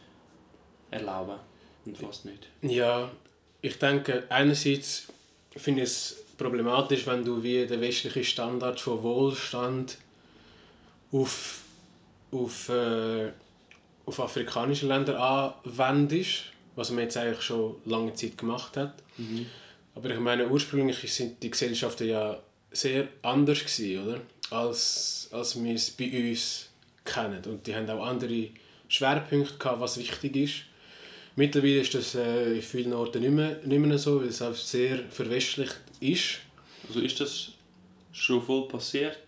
erlauben und was nicht? Ja, ich denke, einerseits finde ich es problematisch, wenn du wie den westlichen Standard von Wohlstand auf, auf, äh, auf afrikanische Länder anwendest, was man jetzt eigentlich schon lange Zeit gemacht hat. Mhm. Aber ich meine, ursprünglich sind die Gesellschaften ja sehr anders gewesen, oder? Als, als wir es bei uns kennen. Und die haben auch andere Schwerpunkte gehabt, was wichtig ist. Mittlerweile ist das äh, in vielen Orten nicht mehr, nicht mehr so, weil es auch sehr verwestlicht ist. Also ist das schon voll passiert?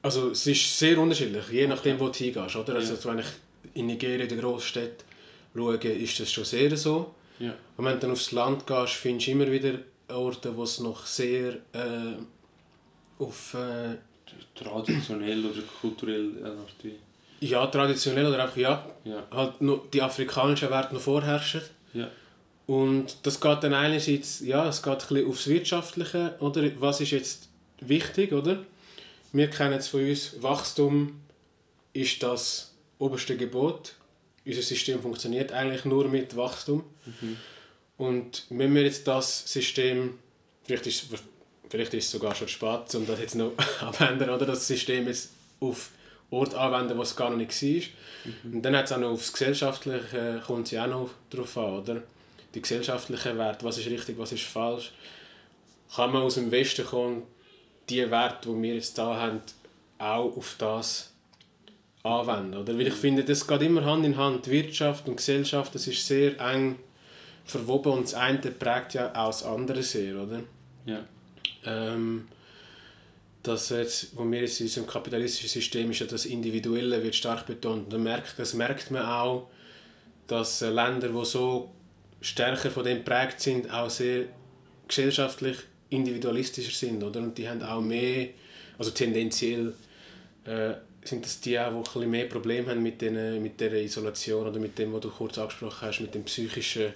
Also es ist sehr unterschiedlich, je nachdem, wo du hingehst. Oder? Also, wenn ich in Nigeria, in der Großstadt schaue, ist das schon sehr so. Ja. Und wenn du dann aufs Land gehst, findest du immer wieder Orte, wo es noch sehr äh, auf... Äh, traditionell oder kulturell äh, ja, traditionell oder einfach ja, ja. halt noch die afrikanischen Werte noch vorherrschen. Ja. Und das geht dann einerseits, ja, es geht ein bisschen aufs Wirtschaftliche, oder? Was ist jetzt wichtig, oder? Wir kennen es von uns, Wachstum ist das oberste Gebot. Unser System funktioniert eigentlich nur mit Wachstum. Mhm. Und wenn wir jetzt das System, vielleicht ist, vielleicht ist es sogar schon spät, um das jetzt noch *laughs* abändern, oder? Das System jetzt auf Ort anwenden, wo es gar noch nicht war. Mhm. Und dann hat es auch noch aufs Gesellschaftliche, kommt es auch noch darauf an, oder? Die gesellschaftlichen Werte, was ist richtig, was ist falsch. Kann man aus dem Westen kommen, die Werte, die wir jetzt hier haben, auch auf das anwenden, oder? Weil ich finde, das geht immer Hand in Hand. Wirtschaft und Gesellschaft, das ist sehr eng verwoben und das eine prägt ja auch das andere sehr, oder? Ja. Ähm, dass jetzt, wo wir jetzt in unserem kapitalistischen System ist ja das Individuelle wird stark betont. Und merkt, das merkt man auch, dass Länder, die so stärker von dem geprägt sind, auch sehr gesellschaftlich individualistischer sind, oder? Und die haben auch mehr, also tendenziell äh, sind das die auch, die ein bisschen mehr Probleme haben mit, den, mit der Isolation oder mit dem, was du kurz angesprochen hast, mit dem psychischen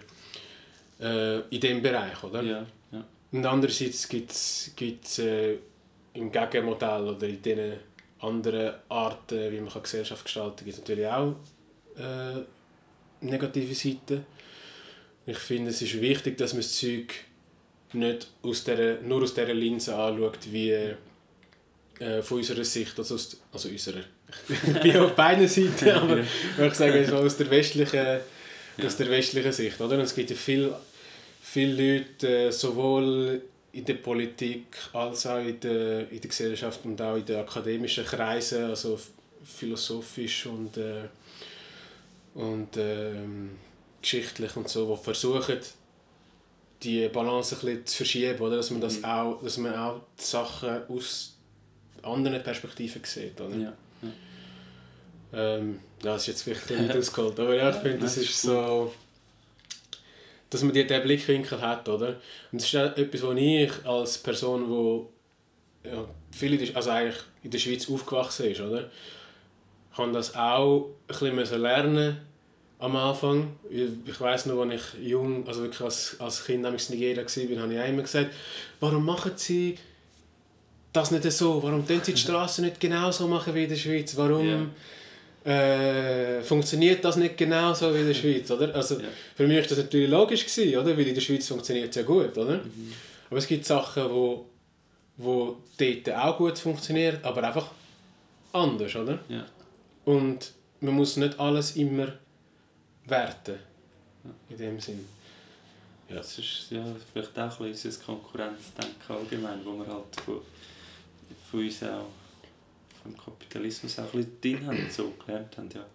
äh, in dem Bereich, oder? Ja, ja. Und andererseits gibt es äh, im Gegenmodell oder in diesen anderen Arten, wie man Gesellschaft gestalten kann, gibt es natürlich auch äh, negative Seiten. Ich finde, es ist wichtig, dass man das Zeug nicht aus der, nur aus dieser Linse anschaut, wie äh, von unserer Sicht, also, aus, also unserer, ich bin auf beiden Seiten, *laughs* aber ich sage so aus der westlichen, aus der westlichen Sicht. Oder? Und es gibt ja viele, viele Leute, äh, sowohl in der Politik als auch in der, in der Gesellschaft und auch in den akademischen Kreisen, also philosophisch und, äh, und äh, geschichtlich und so, die versuchen, die Balance ein bisschen zu verschieben, oder? Dass, man das mhm. auch, dass man auch die Sachen aus anderen Perspektiven sieht. Oder? Ja. Ja. Ähm, ja, das ist jetzt ein bisschen *laughs* ausgeholt, aber ja, ich finde, das ist so dass man diesen Blickwinkel hat, oder? Und das ist etwas, was ich als Person, wo ja, viel also eigentlich in der Schweiz aufgewachsen ist, oder? kann das auch ein bisschen lernen am Anfang. Ich weiß noch, als ich jung, also wirklich als, als Kind in Nigeria war, habe ich immer gesagt, warum machen sie das nicht so? Warum tun sie die Straße nicht genau so machen wie in der Schweiz? Warum... Yeah äh, funktioniert das nicht genau so wie in der Schweiz, oder? Also ja. für mich war das natürlich logisch gewesen, oder? Weil in der Schweiz funktioniert es ja gut, oder? Mhm. Aber es gibt Sachen, wo, wo dort auch gut funktionieren, aber einfach anders, oder? Ja. Und man muss nicht alles immer werten, in dem Sinn. Ja. Das ist ja, vielleicht auch ein bisschen unser Konkurrenzdenken allgemein, wo man halt von von uns auch vom Kapitalismus auch ein bisschen drin haben, so gelernt haben. Ja.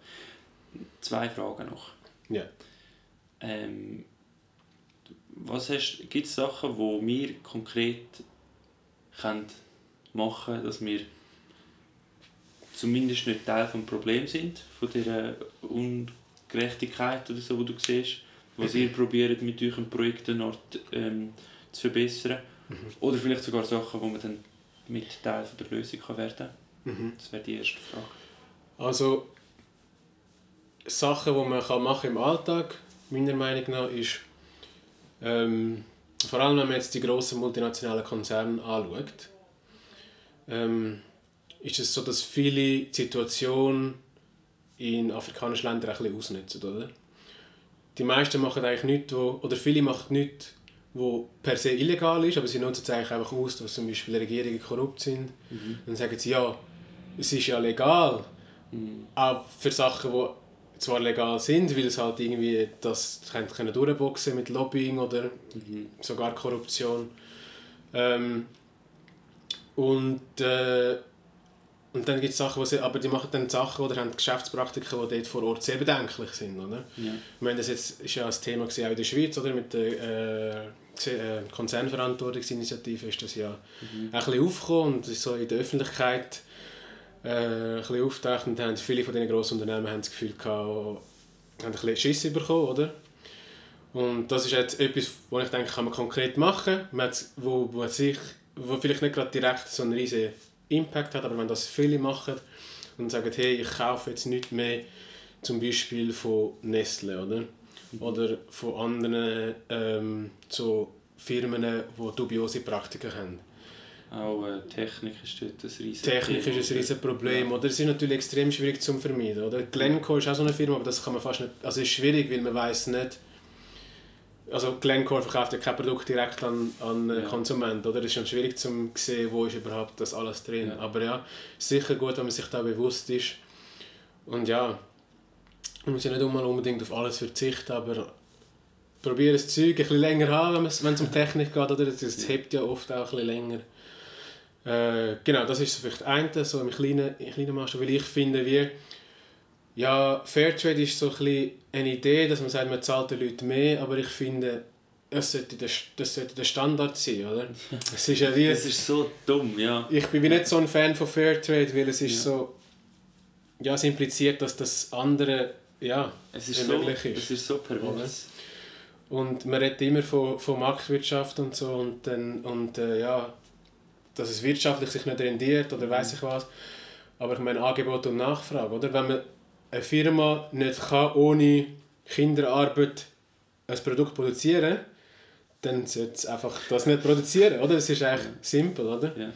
Zwei Fragen noch. Ja. Ähm, was hast, gibt es Sachen, die wir konkret können machen können, dass wir zumindest nicht Teil des Problems sind, von dieser Ungerechtigkeit oder so, die du siehst, was ihr probiert mit euren Projekten ähm, zu verbessern? Mhm. Oder vielleicht sogar Sachen, wo man dann mit Teil der Lösung kann werden kann? Mhm. Das wäre die erste Frage. Also, Sachen, die man kann machen im Alltag, meiner Meinung nach, ist, ähm, vor allem wenn man jetzt die grossen multinationalen Konzerne anschaut, ähm, ist es so, dass viele die Situation in afrikanischen Ländern ein bisschen ausnutzen, oder? Die meisten machen eigentlich nichts, wo, oder viele machen nichts, wo per se illegal ist, aber sie nutzen es eigentlich einfach aus, dass zum Beispiel Regierungen korrupt sind. Mhm. Dann sagen sie, ja, es ist ja legal, mhm. auch für Sachen, die zwar legal sind, weil es halt irgendwie das können durchboxen mit Lobbying oder mhm. sogar Korruption. Ähm, und, äh, und dann gibt es Sachen, wo sie, aber die machen dann Sachen oder haben Geschäftspraktiken, die dort vor Ort sehr bedenklich sind. Oder? Ja. Ich meine, das jetzt ist ja ein Thema auch in der Schweiz, oder? mit der äh, äh Konzernverantwortungsinitiative ist das ja mhm. ein bisschen aufgekommen und ist so in der Öffentlichkeit äh, ein bisschen auftaucht und haben viele von diesen grossen Unternehmen haben das Gefühl gehabt, haben ein bisschen Schiss bekommen, oder? Und das ist jetzt etwas, was ich denke, kann man konkret machen, man wo, wo, sich, wo vielleicht nicht gerade direkt so einen riesen Impact hat, aber wenn das viele machen und sagen, hey, ich kaufe jetzt nicht mehr zum Beispiel von Nestle, oder? Mhm. Oder von anderen ähm, so Firmen, die dubiose Praktiken haben auch äh, Technik ist dort ein riesiges Technik ist ein riesiges Problem. Oder? Es ist natürlich extrem schwierig zu vermeiden. Oder? Glencore ist auch so eine Firma, aber das kann man fast nicht... Also es ist schwierig, weil man weiß nicht... Also Glencore verkauft ja kein Produkt direkt an, an ja. Konsumenten. Oder? Es ist schon schwierig zu sehen, wo ist überhaupt das alles drin. Ja. Aber ja, sicher gut, wenn man sich da bewusst ist. Und ja, man muss ja nicht unbedingt auf alles verzichten, aber probiere das Zeug ein bisschen länger haben, wenn es um Technik geht. Oder? Das, das hebt ja oft auch ein bisschen länger. Äh, genau, das ist vielleicht eine, so im kleinen, im kleinen Maßstab, weil ich finde, wie, ja, Fairtrade ist so ein bisschen eine Idee, dass man sagt, man zahlt den Leuten mehr, aber ich finde, das sollte der, das sollte der Standard sein, oder? *laughs* Es ist ja wie, das ist so dumm, ja. Ich bin nicht so ein Fan von Fairtrade, weil es ist ja. so, ja, es impliziert, dass das andere, ja, es ist möglich so, ist. Es ist so pervers. Und man redet immer von, von Marktwirtschaft und so und, dann, und äh, ja, dass es wirtschaftlich sich nicht rendiert oder weiß ich was. Aber ich meine Angebot und Nachfrage, oder? Wenn man eine Firma nicht kann, ohne Kinderarbeit ein Produkt produzieren dann sollte es einfach das nicht produzieren, oder? Das ist eigentlich simpel, oder? Ja.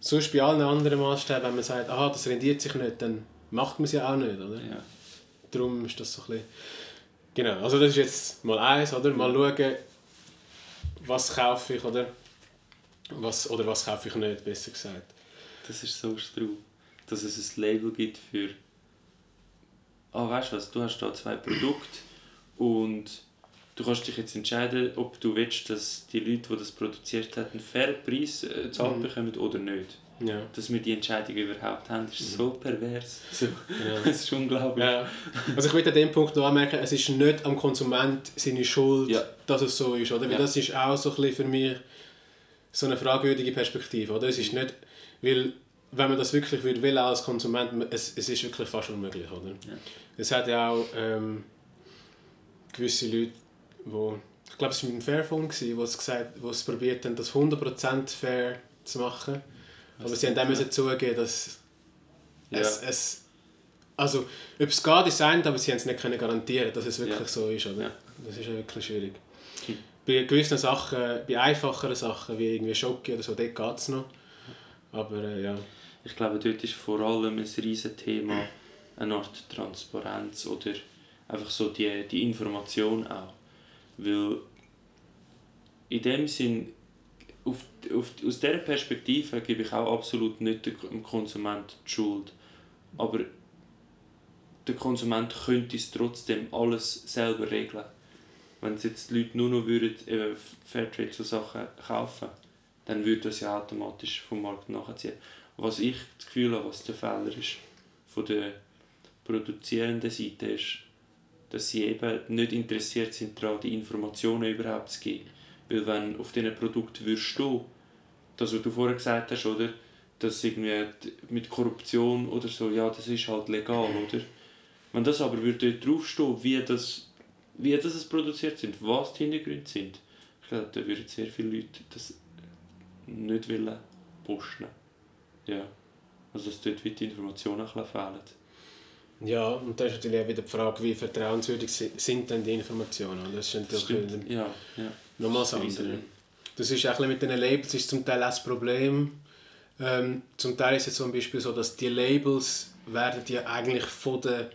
Sonst bei allen anderen Maßstäben, wenn man sagt, aha, das rendiert sich nicht, dann macht man es ja auch nicht, oder? Ja. Darum ist das so ein bisschen... Genau, also das ist jetzt mal eins, oder? Mal schauen, was kaufe ich, oder? Was, oder was kaufe ich nicht, besser gesagt. Das ist so strub. Dass es ein Label gibt für. Ah, oh, weißt du was? Du hast da zwei Produkte und du kannst dich jetzt entscheiden, ob du willst, dass die Leute, die das produziert haben, einen fairen Preis äh, zahlt mhm. bekommen oder nicht. Ja. Dass wir die Entscheidung überhaupt haben, ist mhm. so pervers. So. Ja. *laughs* Das ist unglaublich. Ja. Also ich will an dem Punkt noch anmerken, es ist nicht am Konsument seine Schuld, ja. dass es so ist. Oder? Weil das ist auch so ein bisschen für mich so eine fragwürdige Perspektive. Oder? Es ist nicht, weil wenn man das wirklich will, will als Konsument, es, es ist wirklich fast unmöglich. Oder? Ja. Es hat ja auch ähm, gewisse Leute, wo ich glaube, es war mit dem Fairphone, wo es gesagt, wo es probiert haben, das 100% fair zu machen. Was Aber sie haben dann müssen zugeben, dass ja. es, es also ob es geht, ist ein, aber sie haben es nicht können garantieren, dass es wirklich ja. so ist. Oder? Das ist ja wirklich schwierig. Bei gewissen Sachen, bei einfacheren Sachen wie irgendwie Schocke oder so, dort geht es noch. Aber äh, ja. Ich glaube, dort ist vor allem ein riesiges Thema eine Art Transparenz oder einfach so die, die Information auch. Weil in dem Sinn, auf, auf, aus dieser Perspektive gebe ich auch absolut nicht dem Konsument die Schuld. Aber der Konsument könnte es trotzdem alles selber regeln wenn jetzt die Leute nur noch würden, eben Fairtrade so Sachen kaufen dann würde das ja automatisch vom Markt nachziehen. Was ich das Gefühl habe, was der Fehler ist von der produzierenden Seite ist, dass sie eben nicht interessiert sind daran, die Informationen überhaupt zu geben. Weil wenn auf diesen Produkt würdest stehen, das was du vorher gesagt hast, oder, dass irgendwie mit Korruption oder so, ja, das ist halt legal, oder? Wenn das aber würde draufstehen, wie das, wie das es produziert sind, was die Hintergründe sind, ich glaube, da würden sehr viele Leute das nicht wollen posten. Ja. Also dass dort die Informationen fehlen. Ja, und da ist natürlich auch wieder die Frage, wie vertrauenswürdig sind denn die Informationen. Das ist natürlich das ja, ja. nochmal das andere. Das ist auch mit den Labels ist zum Teil auch das Problem. Ähm, zum Teil ist es zum Beispiel so, dass die Labels werden ja eigentlich von den,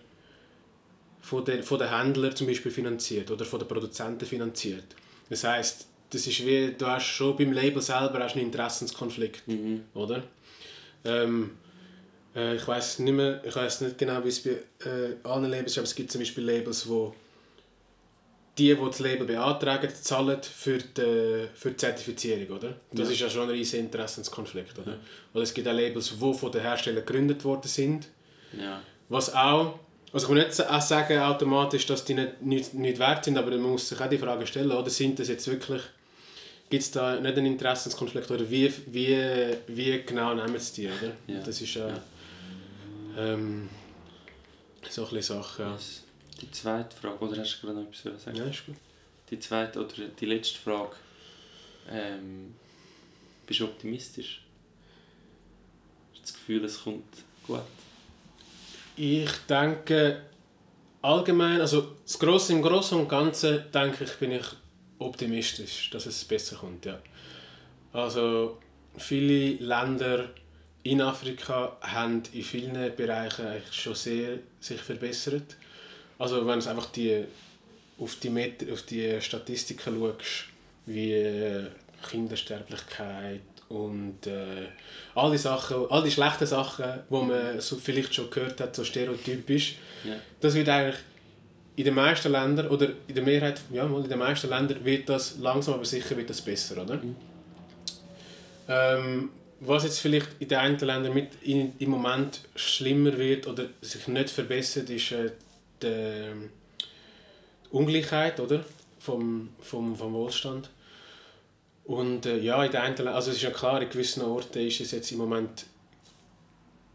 von den, von den Händlern zum Beispiel finanziert oder von den Produzenten finanziert. Das heißt, das ist wie, du hast schon beim Label selber hast einen Interessenskonflikt, mhm. oder? Ähm, äh, ich weiß nicht mehr, ich weiß nicht genau, wie es bei äh, anderen Labels ist, aber es gibt zum Beispiel Labels, wo die, die das Label beantragen, zahlen für die, für die Zertifizierung, oder? Das ja. ist ja schon ein riesiger Interessenskonflikt, oder? Ja. Oder es gibt auch Labels, die von den Herstellern gegründet worden sind. Ja. Was auch, also ich will nicht auch sagen automatisch, dass die nicht, nicht, nicht wert sind, aber man muss sich auch die Frage stellen, oder sind das jetzt wirklich, gibt es da nicht einen Interessenskonflikt, oder wie, wie, wie genau nehmen sie die, oder? Ja. Das ist ja, ähm, so ein bisschen Sache, ja. Die zweite Frage, oder hast du gerade noch etwas sagen? Ja, ist gut. Die zweite oder die letzte Frage. Ähm, bist du optimistisch? Hast du das Gefühl, es kommt gut? Ich denke allgemein, also das Grosse, im Großen und Ganzen denke ich, bin ich optimistisch, dass es besser kommt, ja. Also viele Länder in Afrika haben in vielen Bereichen eigentlich schon sehr sich verbessert. Also wenn du einfach die, auf, die Met auf die Statistiken schaust, wie äh, Kindersterblichkeit und äh, all die Sachen, all die schlechten Sachen, die man so vielleicht schon gehört hat, so stereotypisch, ja. das wird eigentlich in den meisten Ländern oder in der Mehrheit, ja, in den meisten Ländern wird das langsam aber sicher wird das besser, oder? Mhm. Ähm, was jetzt vielleicht in den einen Ländern mit in, im Moment schlimmer wird oder sich nicht verbessert, ist äh, die, Ungleichheit oder? Vom, vom, vom Wohlstand. Und äh, ja, in den einen, also es ist ja klar, in gewissen Orten ist es jetzt im Moment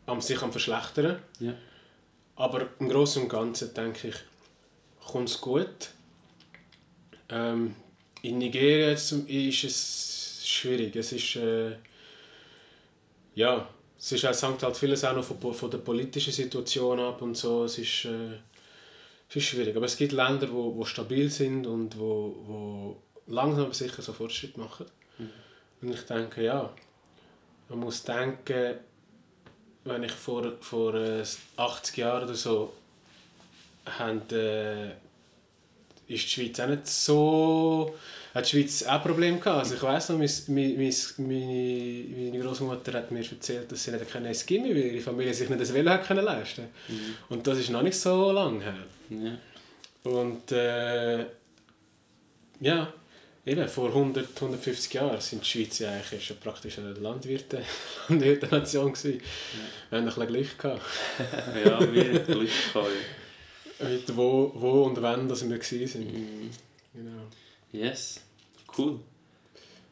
am, sich am verschlechtern. Ja. Aber im Großen und Ganzen denke ich, kommt es gut. Ähm, in Nigeria ist es schwierig. Es ist äh, ja, es, ist, es hängt halt vieles auch noch von, von der politischen Situation ab und so. Es ist, äh, es ist schwierig. Aber es gibt Länder, die wo, wo stabil sind und wo, wo langsam aber sicher so Fortschritt machen. Mhm. Und ich denke, ja, man muss denken, wenn ich vor, vor äh, 80 Jahren oder so haben, äh, ist die Schweiz auch nicht so hat die Schweiz auch Probleme gehabt. Also ich weiss noch, meine, meine, meine, meine Großmutter hat mir erzählt, dass sie nicht ein Gimmi, weil ihre Familie sich nicht das Velo hat können leisten mhm. Und das ist noch nicht so lange her. Ja. Und äh, ja, eben vor 100, 150 Jahren sind die Schweiz eigentlich schon praktisch eine Landwirte, *laughs* Landwirte-Nation gewesen. Ja. Wir haben ein bisschen Glück gehabt. *laughs* ja, wir haben Glück gehabt. Mit wo, wo und wann dass wir waren. Mhm. Genau. Yes, cool.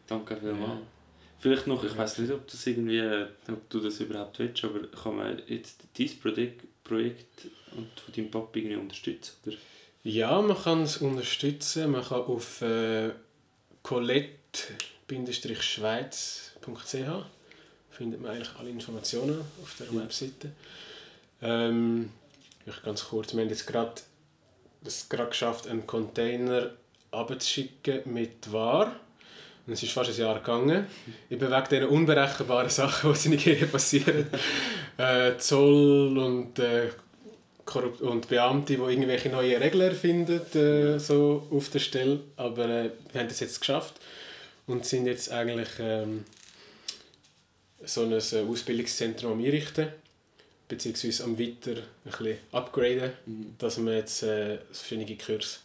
Danke vielmals. Ja. Vielleicht noch, ich weiß nicht, ob, das irgendwie, ob du das überhaupt willst, aber kann man jetzt dieses Projekt, Projekt und von deinem Papa irgendwie unterstützen? Oder? Ja, man kann es unterstützen. Man kann auf äh, colette-schweiz.ch findet man eigentlich alle Informationen auf der ja. Webseite. Ähm, ich ganz kurz, wir haben jetzt gerade das gerade geschafft, einen Container abzuschicken mit War. Und es ist fast ein Jahr gegangen. Eben wegen diesen unberechenbaren Sachen, *laughs* die in Nigeria passieren. äh, Zoll und, äh, und Beamte, die irgendwelche neue Regeln erfinden, äh, so auf der Stelle. Aber äh, wir haben das jetzt geschafft und sind jetzt eigentlich ähm, so ein äh, Ausbildungszentrum am Einrichten beziehungsweise am weiter ein bisschen upgraden, mhm. dass wir jetzt äh, verschiedene Kurse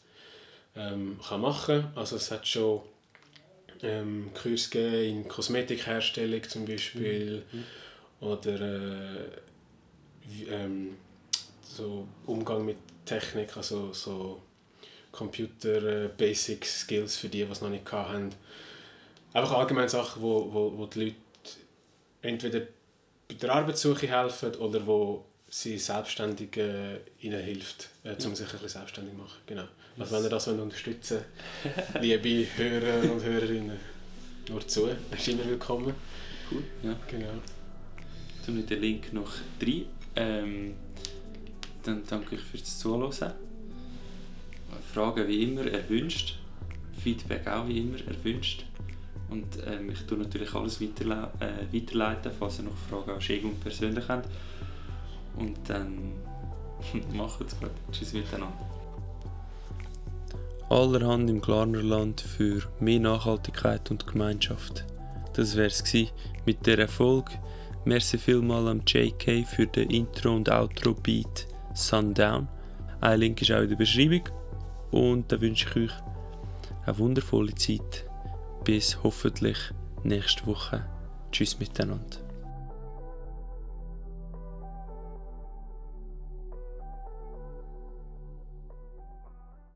ähm, kann machen kann. Also es hat schon ähm, Kurse gegeben in Kosmetikherstellung zum Beispiel mhm. oder äh, wie, ähm, so Umgang mit Technik, also so Computer äh, Basic Skills für die, die es noch nicht hatten. Einfach allgemeine Sachen, wo, wo, wo die Leute entweder bei der Arbeitssuche helfen oder wo sie selbstständig äh, ihnen hilft, äh, um sich ein bisschen selbstständig zu machen. Genau. Also wenn ihr das unterstützen wollt, *laughs* liebe Hörer und Hörerinnen, nur zu, ist immer willkommen. Cool, ja. Genau. Tun wir den Link noch rein. Ähm, dann danke ich fürs Zuhören. Fragen wie immer erwünscht. Feedback auch wie immer erwünscht. Und ähm, ich tue natürlich alles weiterle äh, weiterleiten, falls ihr noch Fragen an Schegung persönlich habt. Und dann *laughs* macht's gut. Tschüss miteinander. Allerhand im Glarnerland für mehr Nachhaltigkeit und Gemeinschaft. Das wär's mit der Erfolg. Merci vielmal am JK für den Intro und Outro Beat Sundown. Ein Link ist auch in der Beschreibung. Und dann wünsche ich euch eine wundervolle Zeit. Bis hoffentlich nächste Woche. Tschüss miteinander.